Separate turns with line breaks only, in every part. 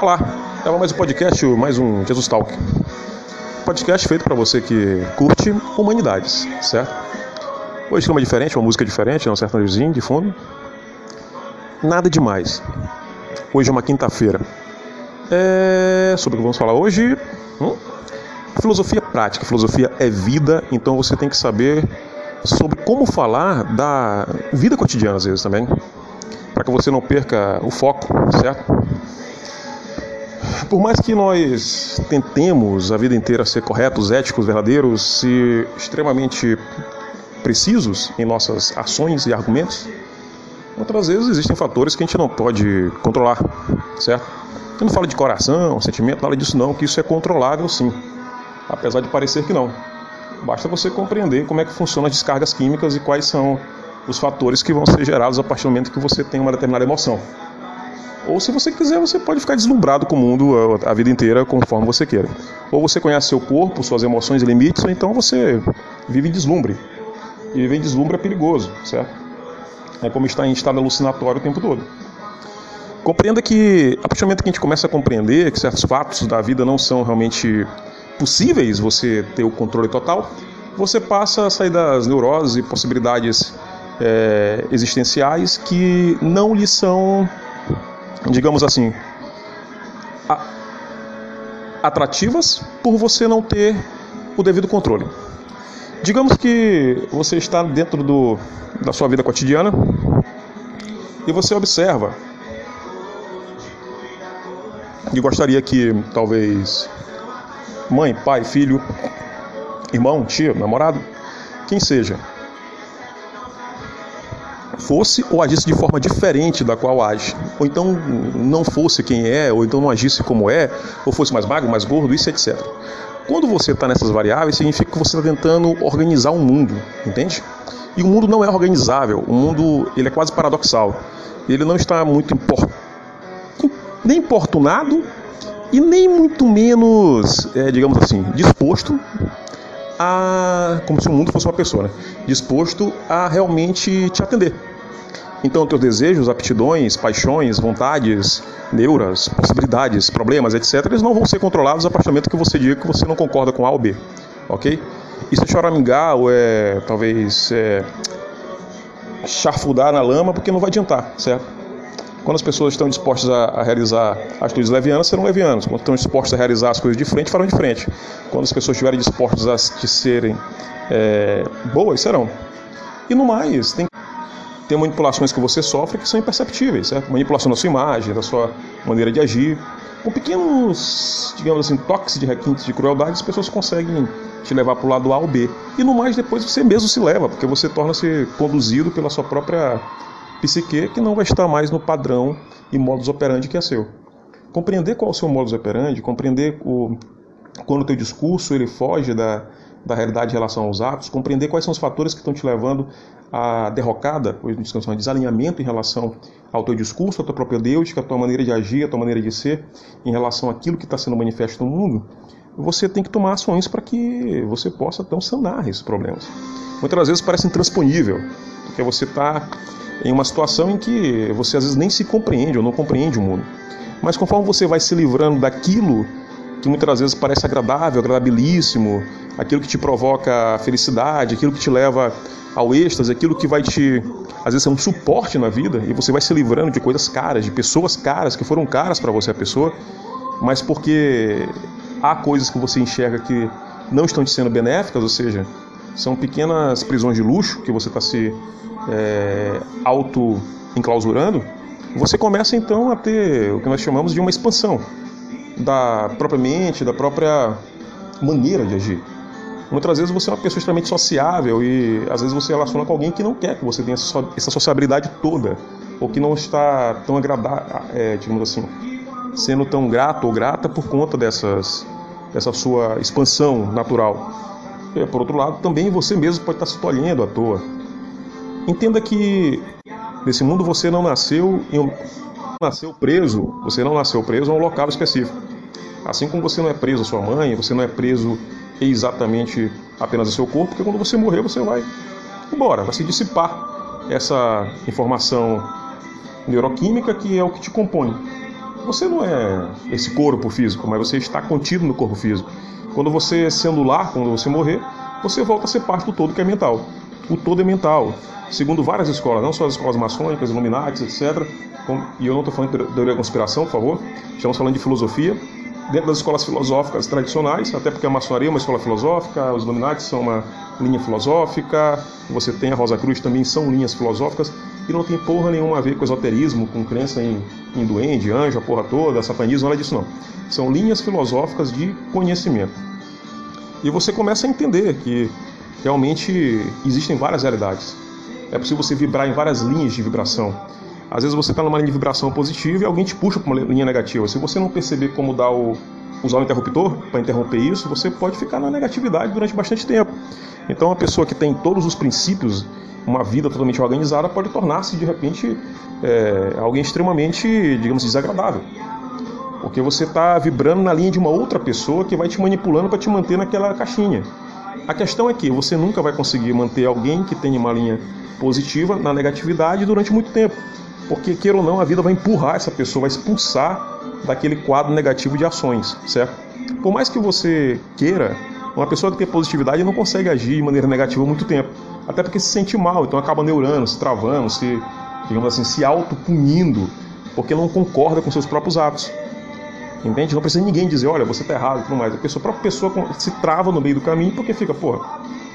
Olá, é mais um podcast, mais um Jesus Talk. Podcast feito para você que curte humanidades, certo? Hoje clima diferente, uma música diferente, um sertanejozinho de fundo. Nada demais. Hoje é uma quinta-feira. É... Sobre o que vamos falar hoje? Hum? Filosofia prática. Filosofia é vida, então você tem que saber sobre como falar da vida cotidiana às vezes também, para que você não perca o foco, certo? Por mais que nós tentemos a vida inteira ser corretos, éticos, verdadeiros e extremamente precisos em nossas ações e argumentos, outras vezes existem fatores que a gente não pode controlar, certo? Eu não falo de coração, sentimento, nada disso não, que isso é controlável sim, apesar de parecer que não. Basta você compreender como é que funcionam as descargas químicas e quais são os fatores que vão ser gerados a partir do momento que você tem uma determinada emoção. Ou se você quiser, você pode ficar deslumbrado com o mundo a vida inteira conforme você queira. Ou você conhece seu corpo, suas emoções e limites, ou então você vive em deslumbre. E viver em deslumbre é perigoso, certo? É como estar em estado alucinatório o tempo todo. Compreenda que, a partir do momento que a gente começa a compreender que certos fatos da vida não são realmente possíveis você ter o controle total, você passa a sair das neuroses e possibilidades é, existenciais que não lhe são digamos assim, atrativas por você não ter o devido controle. Digamos que você está dentro do, da sua vida cotidiana e você observa e gostaria que talvez mãe, pai, filho, irmão, tio, namorado, quem seja, fosse ou agisse de forma diferente da qual age, ou então não fosse quem é, ou então não agisse como é, ou fosse mais magro, mais gordo, isso etc. Quando você está nessas variáveis, significa que você está tentando organizar um mundo, entende? E o mundo não é organizável, o mundo ele é quase paradoxal. Ele não está muito nem importunado e nem muito menos, é, digamos assim, disposto a, como se o mundo fosse uma pessoa, né? disposto a realmente te atender. Então, teus desejos, aptidões, paixões, vontades, neuras, possibilidades, problemas, etc., eles não vão ser controlados a partir do momento que você diga que você não concorda com A ou B, ok? Isso é choramingar ou é, talvez, é, charfudar na lama, porque não vai adiantar, certo? Quando as pessoas estão dispostas a, realizar atitudes levianas, serão levianos. Quando estão dispostas a realizar as coisas de frente, farão de frente. Quando as pessoas estiverem dispostas a serem é, boas, serão. E no mais, tem tem manipulações que você sofre que são imperceptíveis, certo? Manipulação da sua imagem, da sua maneira de agir. Com pequenos, digamos assim, toques de requintes de crueldade, as pessoas conseguem te levar para o lado A ou B. E no mais, depois você mesmo se leva, porque você torna-se conduzido pela sua própria psique, que não vai estar mais no padrão e modus operandi que é seu. Compreender qual é o seu modus operandi, compreender o, quando o teu discurso ele foge da, da realidade em relação aos atos, compreender quais são os fatores que estão te levando à derrocada, ou a desalinhamento em relação ao teu discurso, à tua Deus, à tua maneira de agir, à tua maneira de ser, em relação àquilo que está sendo manifesto no mundo, você tem que tomar ações para que você possa então sanar esses problemas. Muitas vezes parece intransponível, porque você está em uma situação em que você às vezes nem se compreende ou não compreende o mundo. Mas conforme você vai se livrando daquilo que muitas vezes parece agradável, agradabilíssimo, aquilo que te provoca felicidade, aquilo que te leva ao êxtase, aquilo que vai te, às vezes, ser um suporte na vida, e você vai se livrando de coisas caras, de pessoas caras, que foram caras para você, a pessoa, mas porque há coisas que você enxerga que não estão te sendo benéficas, ou seja, são pequenas prisões de luxo que você está se é, auto-enclausurando, você começa então a ter o que nós chamamos de uma expansão da própria mente, da própria maneira de agir. Muitas vezes você é uma pessoa extremamente sociável e às vezes você relaciona com alguém que não quer que você tenha essa sociabilidade toda, ou que não está tão agradável, é, digamos assim, sendo tão grato ou grata por conta dessas, dessa sua expansão natural. E, por outro lado, também você mesmo pode estar se tolhendo à toa. Entenda que nesse mundo você não nasceu em um, nasceu preso, você não nasceu preso a um local específico. Assim como você não é preso à sua mãe, você não é preso exatamente apenas ao seu corpo, porque quando você morrer você vai embora, vai se dissipar essa informação neuroquímica que é o que te compõe. você não é esse corpo físico, mas você está contido no corpo físico. Quando você se anular, quando você morrer, você volta a ser parte do todo que é mental. O todo é mental. Segundo várias escolas, não só as escolas maçônicas, Illuminati, etc. E eu não estou falando de teoria da conspiração, por favor. Estamos falando de filosofia. Dentro das escolas filosóficas tradicionais, até porque a maçonaria é uma escola filosófica, os Illuminati são uma linha filosófica, você tem a Rosa Cruz também são linhas filosóficas, e não tem porra nenhuma a ver com esoterismo, com crença em, em duende, anjo, a porra toda, satanismo, nada disso não. São linhas filosóficas de conhecimento. E você começa a entender que realmente existem várias realidades. É possível você vibrar em várias linhas de vibração. Às vezes você está numa linha de vibração positiva e alguém te puxa para uma linha negativa. Se você não perceber como dar o, usar o interruptor para interromper isso, você pode ficar na negatividade durante bastante tempo. Então, uma pessoa que tem todos os princípios, uma vida totalmente organizada, pode tornar-se de repente é, alguém extremamente, digamos, desagradável. Porque você está vibrando na linha de uma outra pessoa que vai te manipulando para te manter naquela caixinha. A questão é que você nunca vai conseguir manter alguém que tenha uma linha positiva na negatividade durante muito tempo. Porque, queira ou não, a vida vai empurrar essa pessoa, vai expulsar daquele quadro negativo de ações, certo? Por mais que você queira, uma pessoa que tem positividade não consegue agir de maneira negativa muito tempo. Até porque se sente mal, então acaba neurando, se travando, se, digamos assim, se autopunindo, porque não concorda com seus próprios atos. Entende? Não precisa ninguém dizer, olha, você está errado e tudo mais. A, pessoa, a própria pessoa se trava no meio do caminho porque fica, pô,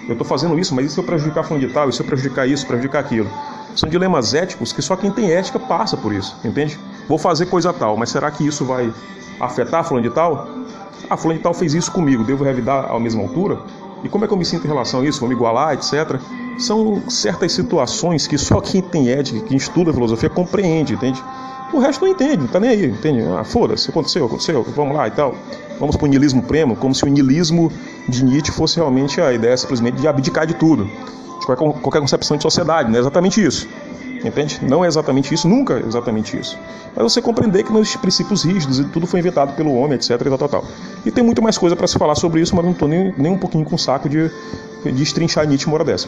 eu estou fazendo isso, mas se eu prejudicar fulano de tal, se eu prejudicar isso, prejudicar aquilo? São dilemas éticos que só quem tem ética passa por isso, entende? Vou fazer coisa tal, mas será que isso vai afetar fulano de tal? Ah, fulano de tal fez isso comigo, devo revidar à mesma altura? E como é que eu me sinto em relação a isso? Vou me igualar, etc. São certas situações que só quem tem ética, quem estuda filosofia, compreende, entende? O resto não entende, não tá nem aí, entende? Ah, foda-se, aconteceu, aconteceu, vamos lá e tal. Vamos para o niilismo premo, como se o niilismo de Nietzsche fosse realmente a ideia simplesmente de abdicar de tudo. De qualquer, qualquer concepção de sociedade, não é exatamente isso. Entende? Não é exatamente isso, nunca é exatamente isso. Mas você compreender que existem princípios rígidos e tudo foi inventado pelo homem, etc. E, e tem muito mais coisa para se falar sobre isso, mas não estou nem, nem um pouquinho com saco de, de estrinchar Nietzsche uma hora dessa.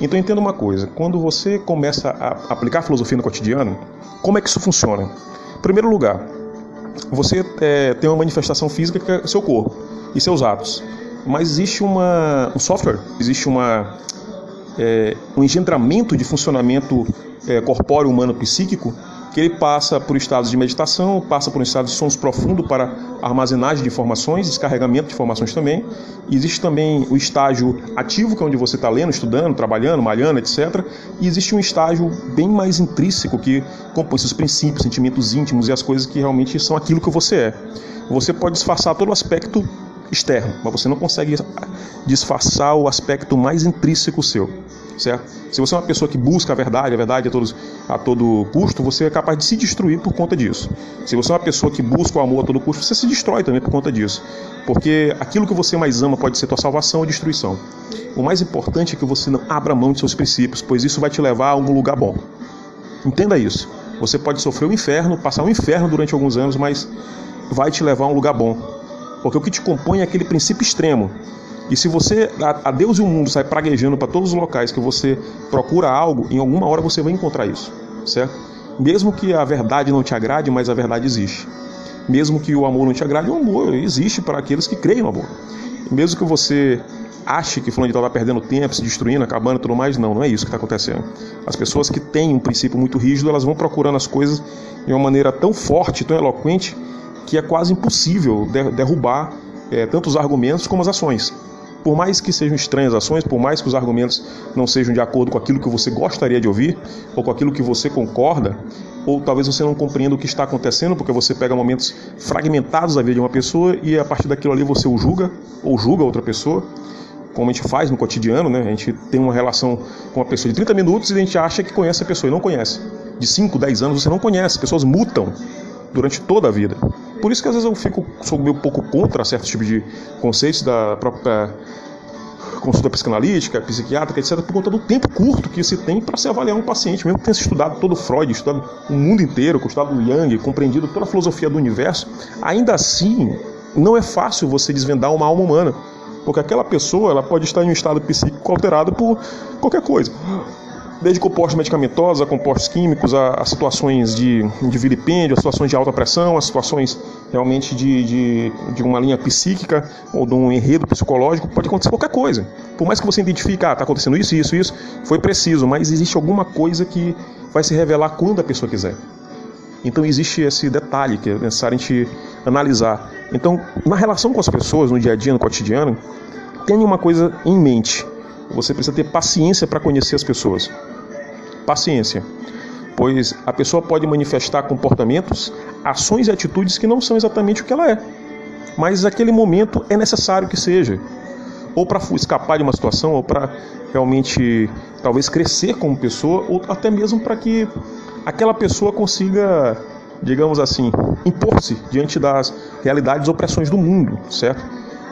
Então entenda uma coisa: quando você começa a aplicar a filosofia no cotidiano, como é que isso funciona? Em primeiro lugar, você é, tem uma manifestação física que é seu corpo e seus atos. Mas existe uma, um software, existe uma, é, um engendramento de funcionamento é, corpóreo humano psíquico que ele passa por estados de meditação, passa por um estado de sons profundo para armazenagem de informações, descarregamento de informações também. E existe também o estágio ativo, que é onde você está lendo, estudando, trabalhando, malhando, etc. E existe um estágio bem mais intrínseco que compõe seus princípios, sentimentos íntimos e as coisas que realmente são aquilo que você é. Você pode disfarçar todo o aspecto externo, mas você não consegue disfarçar o aspecto mais intrínseco seu certo? Se você é uma pessoa que busca a verdade, a verdade a, todos, a todo custo, você é capaz de se destruir por conta disso. Se você é uma pessoa que busca o amor a todo custo, você se destrói também por conta disso. Porque aquilo que você mais ama pode ser tua salvação ou destruição. O mais importante é que você não abra mão de seus princípios, pois isso vai te levar a algum lugar bom. Entenda isso. Você pode sofrer o um inferno, passar um inferno durante alguns anos, mas vai te levar a um lugar bom. Porque o que te compõe é aquele princípio extremo e se você, a, Deus e o mundo, sai praguejando para todos os locais que você procura algo, em alguma hora você vai encontrar isso, certo? Mesmo que a verdade não te agrade, mas a verdade existe. Mesmo que o amor não te agrade, o amor existe para aqueles que creem no amor. Mesmo que você ache que fulano de está perdendo tempo, se destruindo, acabando e tudo mais, não, não é isso que está acontecendo. As pessoas que têm um princípio muito rígido, elas vão procurando as coisas de uma maneira tão forte, tão eloquente, que é quase impossível derrubar é, tanto os argumentos como as ações. Por mais que sejam estranhas ações, por mais que os argumentos não sejam de acordo com aquilo que você gostaria de ouvir, ou com aquilo que você concorda, ou talvez você não compreenda o que está acontecendo, porque você pega momentos fragmentados da vida de uma pessoa e a partir daquilo ali você o julga, ou julga outra pessoa, como a gente faz no cotidiano, né? A gente tem uma relação com uma pessoa de 30 minutos e a gente acha que conhece a pessoa e não conhece. De 5, 10 anos você não conhece, pessoas mutam durante toda a vida. Por isso que às vezes eu fico sou meio pouco contra certos tipos de conceitos da própria consulta psicanalítica, psiquiátrica, etc., por conta do tempo curto que se tem para se avaliar um paciente, mesmo que tenha estudado todo Freud, estudado o mundo inteiro, estudado Jung, compreendido toda a filosofia do universo, ainda assim não é fácil você desvendar uma alma humana, porque aquela pessoa ela pode estar em um estado psíquico alterado por qualquer coisa. Desde compostos medicamentosos a compostos químicos, a, a situações de, de vilipêndio, a situações de alta pressão, a situações realmente de, de, de, uma linha psíquica ou de um enredo psicológico, pode acontecer qualquer coisa. Por mais que você identifique, ah, está acontecendo isso, isso, isso, foi preciso, mas existe alguma coisa que vai se revelar quando a pessoa quiser. Então existe esse detalhe que é necessário a gente analisar. Então, na relação com as pessoas, no dia a dia, no cotidiano, tenha uma coisa em mente. Você precisa ter paciência para conhecer as pessoas. Paciência. Pois a pessoa pode manifestar comportamentos, ações e atitudes que não são exatamente o que ela é. Mas naquele momento é necessário que seja. Ou para escapar de uma situação, ou para realmente talvez crescer como pessoa, ou até mesmo para que aquela pessoa consiga, digamos assim, impor-se diante das realidades e opressões do mundo, certo?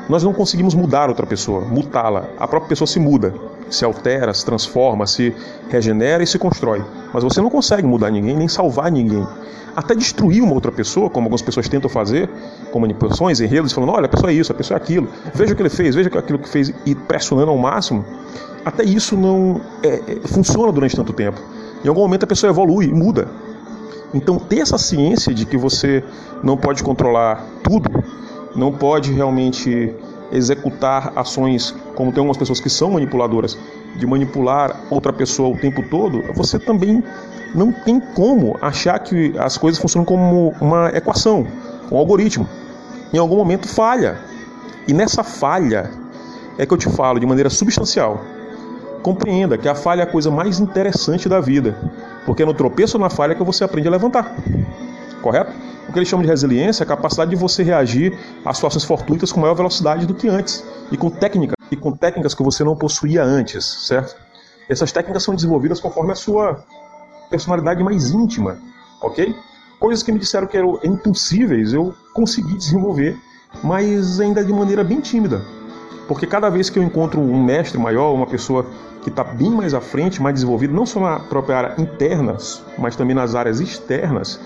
Nós não conseguimos mudar outra pessoa, mutá-la. A própria pessoa se muda, se altera, se transforma, se regenera e se constrói. Mas você não consegue mudar ninguém, nem salvar ninguém. Até destruir uma outra pessoa, como algumas pessoas tentam fazer, com manipulações, enredos, falando: olha, a pessoa é isso, a pessoa é aquilo, veja o que ele fez, veja aquilo que fez, e pressionando ao máximo. Até isso não é, é, funciona durante tanto tempo. Em algum momento a pessoa evolui, muda. Então, ter essa ciência de que você não pode controlar tudo, não pode realmente executar ações como tem algumas pessoas que são manipuladoras, de manipular outra pessoa o tempo todo, você também não tem como achar que as coisas funcionam como uma equação, um algoritmo. Em algum momento falha. E nessa falha é que eu te falo de maneira substancial. Compreenda que a falha é a coisa mais interessante da vida, porque é no tropeço ou na falha que você aprende a levantar. Correto? O que eles chamam de resiliência é a capacidade de você reagir a situações fortuitas com maior velocidade do que antes e com técnica e com técnicas que você não possuía antes, certo? Essas técnicas são desenvolvidas conforme a sua personalidade mais íntima, ok? Coisas que me disseram que eram impossíveis, eu consegui desenvolver, mas ainda de maneira bem tímida. Porque cada vez que eu encontro um mestre maior, uma pessoa que está bem mais à frente, mais desenvolvida, não só na própria área interna, mas também nas áreas externas,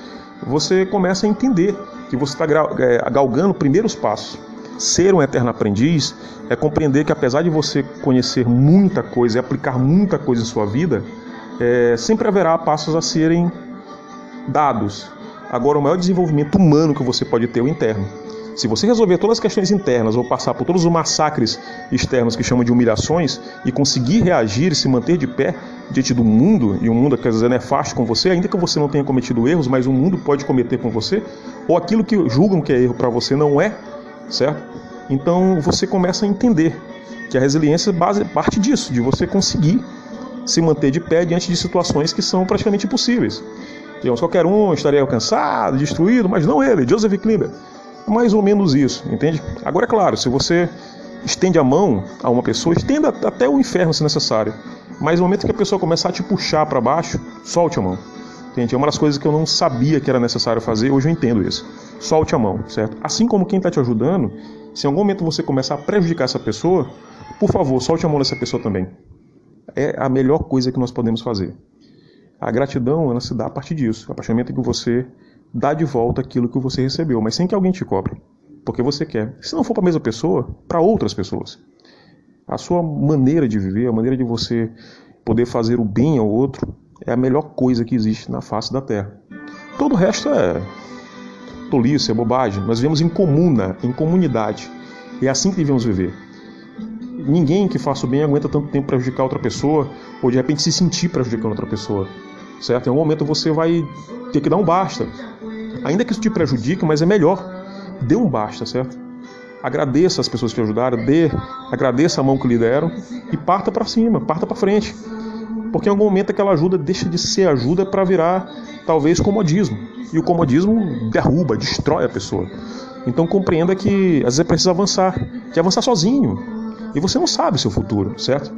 você começa a entender que você está é, galgando primeiros passos. Ser um eterno aprendiz é compreender que, apesar de você conhecer muita coisa e aplicar muita coisa em sua vida, é, sempre haverá passos a serem dados. Agora, o maior desenvolvimento humano que você pode ter é o interno. Se você resolver todas as questões internas ou passar por todos os massacres externos que chamam de humilhações e conseguir reagir e se manter de pé diante do mundo, e o mundo quer dizer nefasto com você, ainda que você não tenha cometido erros, mas o mundo pode cometer com você, ou aquilo que julgam que é erro para você não é, certo? Então você começa a entender que a resiliência base, parte disso, de você conseguir se manter de pé diante de situações que são praticamente impossíveis. Digamos, qualquer um estaria alcançado, destruído, mas não ele, Joseph Klimber mais ou menos isso, entende? Agora, é claro, se você estende a mão a uma pessoa, estenda até o inferno se necessário. Mas no momento que a pessoa começar a te puxar para baixo, solte a mão. Entende? É uma das coisas que eu não sabia que era necessário fazer, hoje eu entendo isso. Solte a mão, certo? Assim como quem está te ajudando, se em algum momento você começar a prejudicar essa pessoa, por favor, solte a mão dessa pessoa também. É a melhor coisa que nós podemos fazer. A gratidão, ela se dá a partir disso, a partir do momento que você dá de volta aquilo que você recebeu, mas sem que alguém te cobre, porque você quer. Se não for para a mesma pessoa, para outras pessoas. A sua maneira de viver, a maneira de você poder fazer o bem ao outro, é a melhor coisa que existe na face da Terra. Todo o resto é tolice, é bobagem. Nós vivemos em comuna, em comunidade. É assim que devemos viver. Ninguém que faça o bem aguenta tanto tempo prejudicar outra pessoa ou de repente se sentir prejudicando outra pessoa certo? Em algum momento você vai ter que dar um basta. Ainda que isso te prejudique, mas é melhor. Dê um basta, certo? Agradeça as pessoas que te ajudaram, dê, agradeça a mão que lhe deram e parta para cima, parta para frente. Porque em algum momento aquela ajuda deixa de ser ajuda para virar talvez comodismo. E o comodismo derruba, destrói a pessoa. Então compreenda que às vezes é preciso avançar, que avançar sozinho. E você não sabe o seu futuro, certo?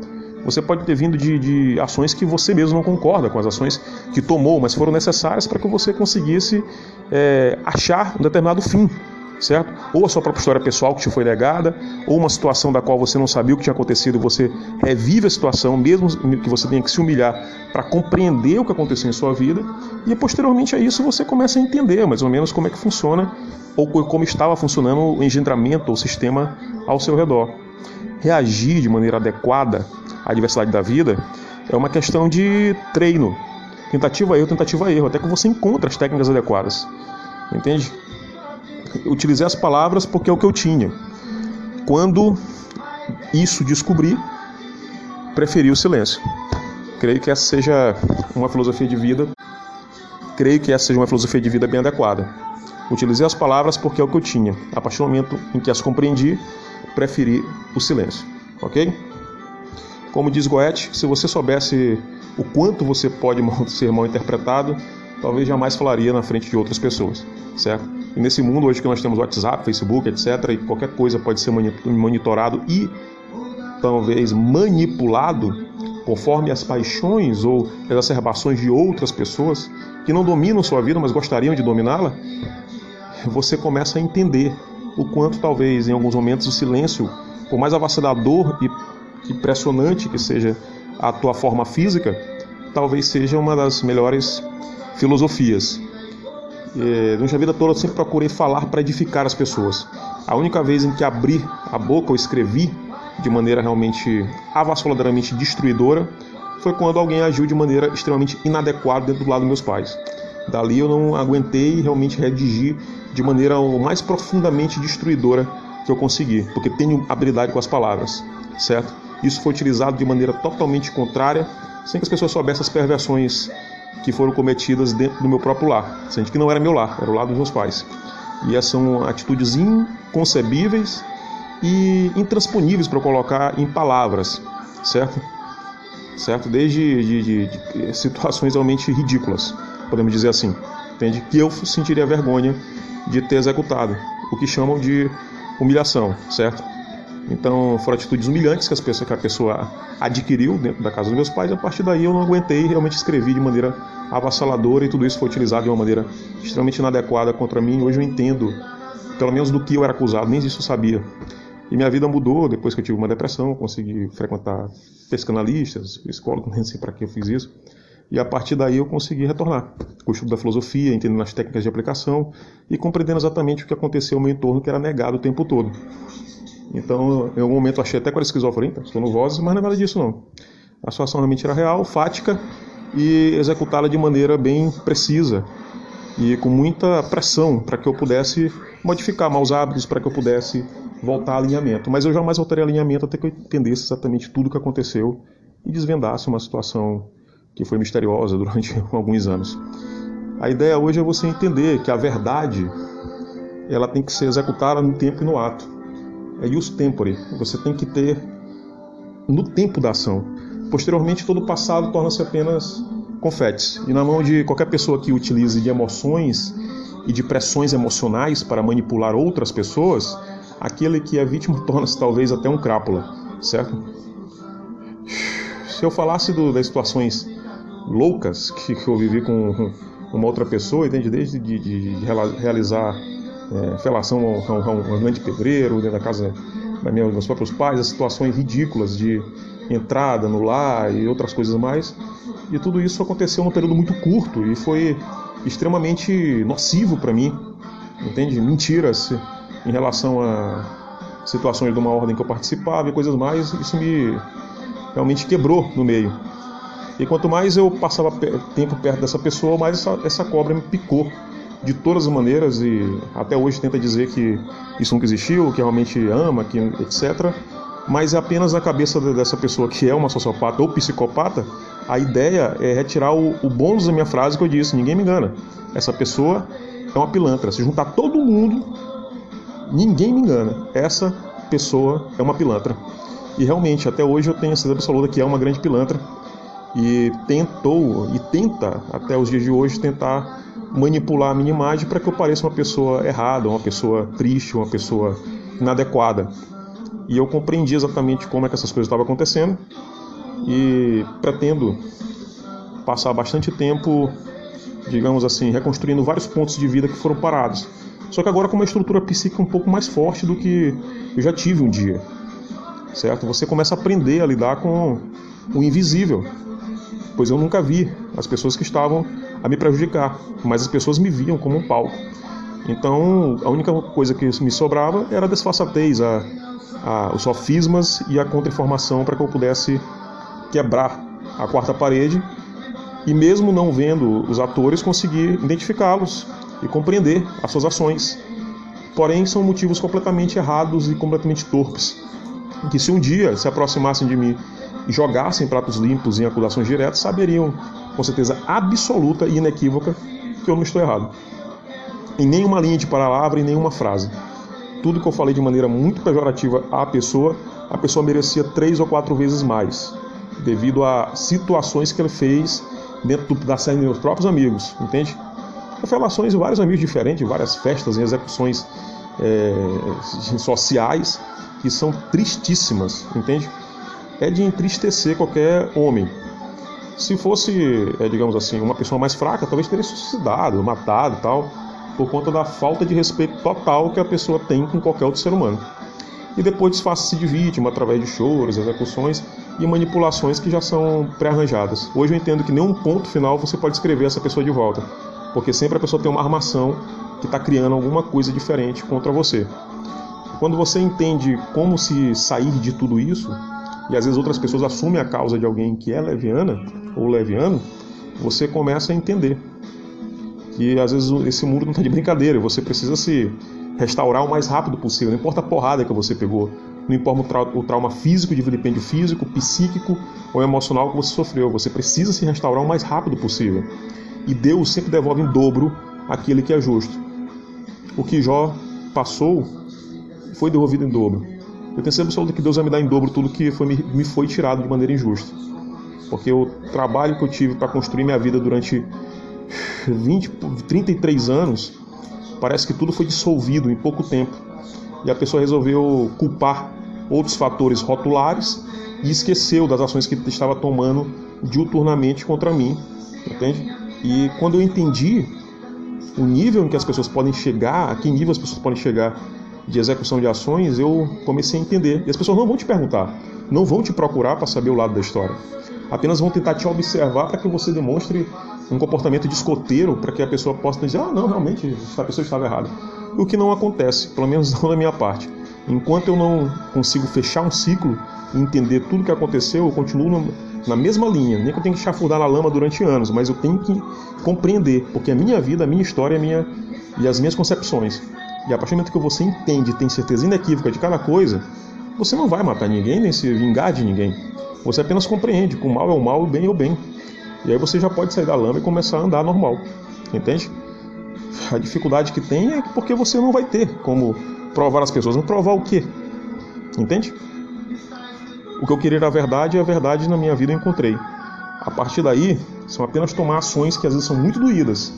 Você pode ter vindo de, de ações que você mesmo não concorda com as ações que tomou, mas foram necessárias para que você conseguisse é, achar um determinado fim, certo? Ou a sua própria história pessoal que te foi negada, ou uma situação da qual você não sabia o que tinha acontecido você revive a situação, mesmo que você tenha que se humilhar para compreender o que aconteceu em sua vida, e posteriormente a isso você começa a entender mais ou menos como é que funciona ou como estava funcionando o engendramento ou o sistema ao seu redor. Reagir de maneira adequada à diversidade da vida É uma questão de treino. Tentativa erro, tentativa erro, até que você encontra as técnicas adequadas. Entende? Utilizei as palavras porque é o que eu tinha. Quando isso descobri, preferi o silêncio. Creio que essa seja uma filosofia de vida. Creio que essa seja uma filosofia de vida bem adequada. Utilizei as palavras porque é o que eu tinha. A partir do momento em que as compreendi, preferi o silêncio. Ok? Como diz Goethe, se você soubesse o quanto você pode ser mal interpretado, talvez jamais falaria na frente de outras pessoas, certo? E nesse mundo hoje que nós temos WhatsApp, Facebook, etc, e qualquer coisa pode ser monitorado e talvez manipulado conforme as paixões ou exacerbações de outras pessoas que não dominam sua vida, mas gostariam de dominá-la, você começa a entender o quanto talvez em alguns momentos o silêncio, por mais avassalador e, impressionante que seja a tua forma física, talvez seja uma das melhores filosofias. É, durante a vida toda eu sempre procurei falar para edificar as pessoas. A única vez em que abri a boca ou escrevi de maneira realmente avassaladoramente destruidora foi quando alguém agiu de maneira extremamente inadequada dentro do lado dos meus pais. Dali eu não aguentei realmente redigir de maneira o mais profundamente destruidora que eu consegui, porque tenho habilidade com as palavras, certo? Isso foi utilizado de maneira totalmente contrária, sem que as pessoas soubessem as perversões que foram cometidas dentro do meu próprio lar, sendo que não era meu lar, era o lar dos meus pais. E essas são atitudes inconcebíveis e intransponíveis para colocar em palavras, certo? Certo? Desde de, de, de situações realmente ridículas, podemos dizer assim, entende? Que eu sentiria vergonha de ter executado, o que chamam de humilhação, certo? Então foram atitudes humilhantes que, as pessoas, que a pessoa adquiriu dentro da casa dos meus pais. A partir daí eu não aguentei realmente escrevi de maneira avassaladora e tudo isso foi utilizado de uma maneira extremamente inadequada contra mim. Hoje eu entendo, pelo menos do que eu era acusado, nem isso eu sabia. E minha vida mudou depois que eu tive uma depressão, consegui frequentar psicanalistas, psicólogo, nem sei para que eu fiz isso. E a partir daí eu consegui retornar o estudo da filosofia, entendendo as técnicas de aplicação e compreendendo exatamente o que aconteceu ao meu entorno, que era negado o tempo todo. Então, em algum momento achei até que era esquizofrenia, estou no vozes, mas não é nada disso não. A situação realmente era real, fática e executá-la de maneira bem precisa e com muita pressão para que eu pudesse modificar maus hábitos, para que eu pudesse voltar a alinhamento. Mas eu jamais voltaria a alinhamento até que eu entendesse exatamente tudo o que aconteceu e desvendasse uma situação que foi misteriosa durante alguns anos. A ideia hoje é você entender que a verdade ela tem que ser executada no tempo e no ato. É ius tempore. Você tem que ter no tempo da ação. Posteriormente, todo o passado torna-se apenas confetes. E na mão de qualquer pessoa que utilize de emoções e de pressões emocionais para manipular outras pessoas, aquele que é vítima torna-se talvez até um crápula, certo? Se eu falasse do, das situações loucas que, que eu vivi com uma outra pessoa, entende? Desde de, de, de realizar é, felação a um, a um grande pedreiro dentro da casa da minha, dos meus próprios pais, as situações ridículas de entrada no lar e outras coisas mais. E tudo isso aconteceu num período muito curto e foi extremamente nocivo para mim, entende? Mentiras em relação a situações de uma ordem que eu participava e coisas mais, isso me realmente quebrou no meio. E quanto mais eu passava tempo perto dessa pessoa, mais essa, essa cobra me picou de todas as maneiras e até hoje tenta dizer que isso nunca existiu, que realmente ama, que etc. Mas é apenas na cabeça dessa pessoa que é uma sociopata ou psicopata, a ideia é retirar o, o bônus da minha frase que eu disse, ninguém me engana. Essa pessoa é uma pilantra. Se juntar todo mundo, ninguém me engana. Essa pessoa é uma pilantra. E realmente, até hoje eu tenho a certeza absoluta que é uma grande pilantra e tentou e tenta até os dias de hoje tentar manipular a minha imagem para que eu pareça uma pessoa errada, uma pessoa triste, uma pessoa inadequada. E eu compreendi exatamente como é que essas coisas estavam acontecendo e pretendo passar bastante tempo, digamos assim, reconstruindo vários pontos de vida que foram parados. Só que agora com uma estrutura psíquica um pouco mais forte do que eu já tive um dia. Certo? Você começa a aprender a lidar com o invisível, pois eu nunca vi as pessoas que estavam a me prejudicar, mas as pessoas me viam como um palco. Então, a única coisa que me sobrava era a desfaçatez, a, a, os sofismas e a contra-informação para que eu pudesse quebrar a quarta parede e, mesmo não vendo os atores, conseguir identificá-los e compreender as suas ações. Porém, são motivos completamente errados e completamente torpes. Que se um dia se aproximassem de mim e jogassem pratos limpos em acusações diretas, saberiam com certeza absoluta e inequívoca que eu não estou errado. Em nenhuma linha de palavra, em nenhuma frase. Tudo que eu falei de maneira muito pejorativa à pessoa, a pessoa merecia três ou quatro vezes mais, devido a situações que ele fez dentro da série dos meus próprios amigos, entende? Revelações de vários amigos diferentes, várias festas e execuções é, sociais que são tristíssimas, entende? É de entristecer qualquer homem. Se fosse, é, digamos assim, uma pessoa mais fraca, talvez teria suicidado, matado tal, por conta da falta de respeito total que a pessoa tem com qualquer outro ser humano. E depois desfaça-se de vítima através de choros, execuções e manipulações que já são pré-arranjadas. Hoje eu entendo que nenhum ponto final você pode escrever essa pessoa de volta, porque sempre a pessoa tem uma armação que está criando alguma coisa diferente contra você. Quando você entende como se sair de tudo isso, e às vezes outras pessoas assumem a causa de alguém que é leviana ou leviano, você começa a entender que às vezes esse mundo não está de brincadeira, você precisa se restaurar o mais rápido possível, não importa a porrada que você pegou, não importa o trauma físico, de vilipêndio físico, psíquico ou emocional que você sofreu, você precisa se restaurar o mais rápido possível. E Deus sempre devolve em dobro aquele que é justo. O que Jó passou foi devolvido em dobro. Eu tenho sempre absoluto que Deus vai me dar em dobro tudo que foi, me foi tirado de maneira injusta. Porque o trabalho que eu tive para construir minha vida durante 20, 33 anos, parece que tudo foi dissolvido em pouco tempo. E a pessoa resolveu culpar outros fatores rotulares e esqueceu das ações que estava tomando diuturnamente contra mim, entende? E quando eu entendi o nível em que as pessoas podem chegar, a que nível as pessoas podem chegar de execução de ações, eu comecei a entender. E as pessoas não vão te perguntar, não vão te procurar para saber o lado da história. Apenas vão tentar te observar para que você demonstre um comportamento de escoteiro para que a pessoa possa dizer: ah, não, realmente, essa pessoa estava errada. O que não acontece, pelo menos não da minha parte. Enquanto eu não consigo fechar um ciclo e entender tudo o que aconteceu, eu continuo na mesma linha. Nem que eu tenha que chafurdar na lama durante anos, mas eu tenho que compreender, porque a minha vida, a minha história a minha, e as minhas concepções. E a partir do momento que você entende e tem certeza inequívoca de cada coisa, você não vai matar ninguém nem se vingar de ninguém. Você apenas compreende que o mal é o mal, o bem é o bem. E aí você já pode sair da lama e começar a andar normal. Entende? A dificuldade que tem é porque você não vai ter como provar as pessoas. Não provar o quê? Entende? O que eu queria era a verdade e a verdade na minha vida eu encontrei. A partir daí, são apenas tomar ações que às vezes são muito doídas.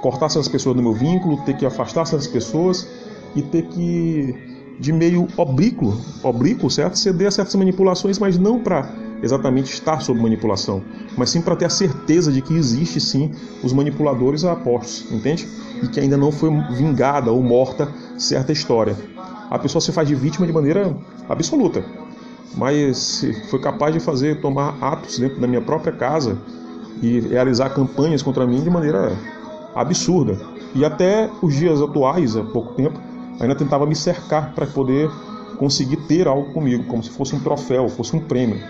Cortar essas pessoas do meu vínculo, ter que afastar essas pessoas e ter que, de meio oblíquo, oblíquo certo? ceder a certas manipulações, mas não para exatamente estar sob manipulação, mas sim para ter a certeza de que existe sim os manipuladores a apostos, entende? E que ainda não foi vingada ou morta certa história. A pessoa se faz de vítima de maneira absoluta, mas foi capaz de fazer tomar atos dentro da minha própria casa e realizar campanhas contra mim de maneira absurda. E até os dias atuais, há pouco tempo, ainda tentava me cercar para poder conseguir ter algo comigo, como se fosse um troféu, fosse um prêmio.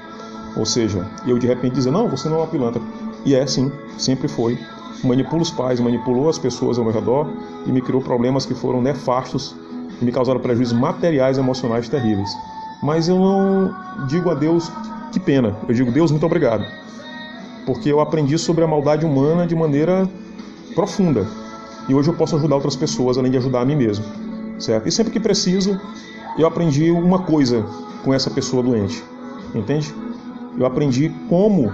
Ou seja, eu de repente dizer, não, você não é uma pilantra. E é sim, sempre foi. Manipula os pais, manipulou as pessoas ao meu redor e me criou problemas que foram nefastos e me causaram prejuízos materiais e emocionais terríveis. Mas eu não digo a Deus que pena, eu digo Deus muito obrigado. Porque eu aprendi sobre a maldade humana de maneira profunda. E hoje eu posso ajudar outras pessoas além de ajudar a mim mesmo. Certo? E sempre que preciso, eu aprendi uma coisa com essa pessoa doente. Entende? Eu aprendi como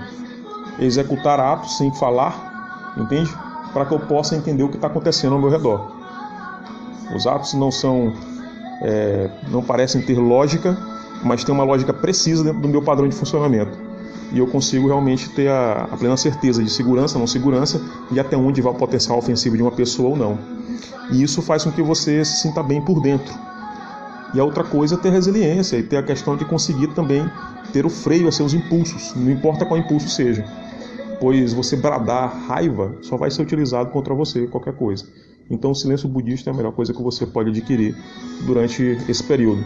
executar atos sem falar, entende? Para que eu possa entender o que está acontecendo ao meu redor. Os atos não são, é, não parecem ter lógica, mas tem uma lógica precisa dentro do meu padrão de funcionamento. E eu consigo realmente ter a, a plena certeza de segurança, não segurança, e até onde vai o potencial ofensivo de uma pessoa ou não. E isso faz com que você se sinta bem por dentro. E a outra coisa é ter resiliência e ter a questão de conseguir também ter o freio a seus impulsos, não importa qual impulso seja, pois você bradar raiva só vai ser utilizado contra você, qualquer coisa. Então, o silêncio budista é a melhor coisa que você pode adquirir durante esse período.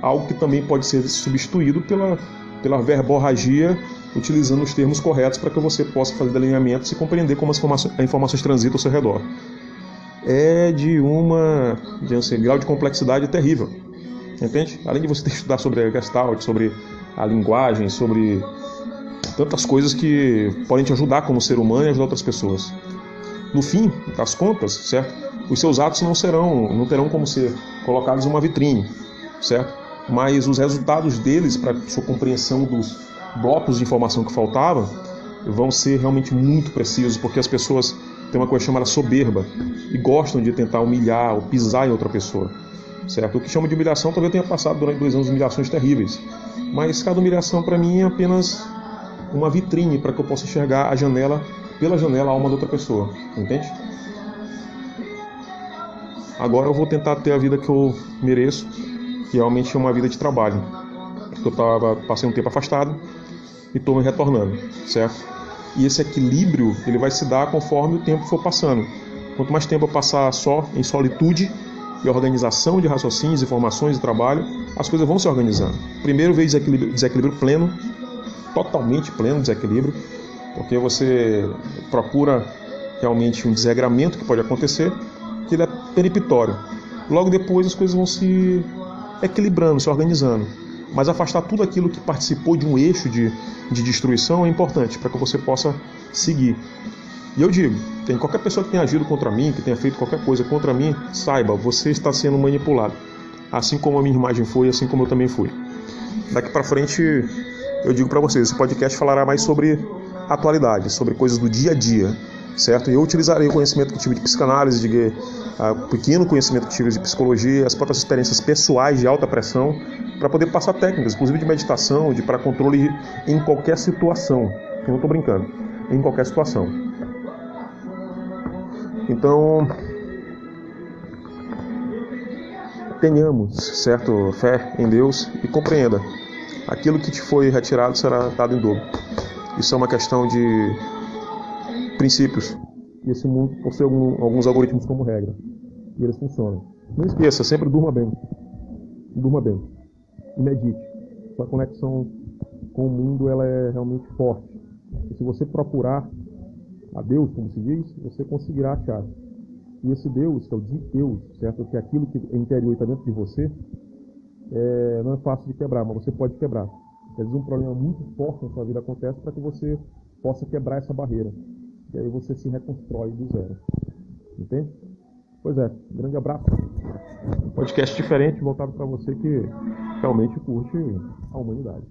Algo que também pode ser substituído pela, pela verborragia utilizando os termos corretos para que você possa fazer delineamentos e compreender como as informações, as informações transitam ao seu redor. É de uma de um grau de complexidade terrível, entende? Além de você ter que estudar sobre a Gestalt, sobre a linguagem, sobre tantas coisas que podem te ajudar como ser humano e ajudar outras pessoas. No fim das contas, certo? Os seus atos não serão, não terão como ser colocados em uma vitrine, certo? Mas os resultados deles para sua compreensão dos blocos de informação que faltavam vão ser realmente muito precisos, porque as pessoas têm uma coisa chamada soberba e gostam de tentar humilhar ou pisar em outra pessoa, certo? O que chama de humilhação talvez tenha passado durante dois anos humilhações terríveis, mas cada humilhação para mim é apenas uma vitrine para que eu possa enxergar a janela, pela janela, a alma da outra pessoa, entende? Agora eu vou tentar ter a vida que eu mereço, que realmente é uma vida de trabalho. Porque eu tava, passei um tempo afastado e estou me retornando, certo? E esse equilíbrio ele vai se dar conforme o tempo for passando. Quanto mais tempo eu passar só em solitude e organização de raciocínios, informações e trabalho, as coisas vão se organizando. Primeiro veio desequilíbrio, desequilíbrio pleno, totalmente pleno desequilíbrio, porque você procura realmente um desregramento que pode acontecer, que ele é periptório. Logo depois as coisas vão se equilibrando, se organizando. Mas afastar tudo aquilo que participou de um eixo de, de destruição é importante para que você possa seguir. E eu digo, tem qualquer pessoa que tenha agido contra mim, que tenha feito qualquer coisa contra mim, saiba, você está sendo manipulado. Assim como a minha imagem foi, assim como eu também fui. Daqui para frente eu digo para vocês, esse podcast falará mais sobre atualidade, sobre coisas do dia a dia, certo? E eu utilizarei o conhecimento que tive de psicanálise, de uh, pequeno conhecimento que tive de psicologia, as próprias experiências pessoais de alta pressão, para poder passar técnicas, inclusive de meditação, de para controle em qualquer situação. Eu não estou brincando, em qualquer situação. Então, tenhamos, certo, fé em Deus e compreenda aquilo que te foi retirado será dado em dobro. Isso é uma questão de princípios. E esse mundo possui algum, alguns algoritmos como regra. E eles funcionam. Não esqueça, sempre durma bem. Durma bem. E medite. Sua conexão com o mundo ela é realmente forte. E se você procurar a Deus, como se diz, você conseguirá achar. E esse Deus, que é o de Deus, certo? Que é aquilo que é interior e está dentro de você, é, não é fácil de quebrar, mas você pode quebrar. Às vezes um problema muito forte na sua vida acontece para que você possa quebrar essa barreira. E aí você se reconstrói do zero. Entende? Pois é, grande abraço. Podcast diferente voltado para você que realmente curte a humanidade.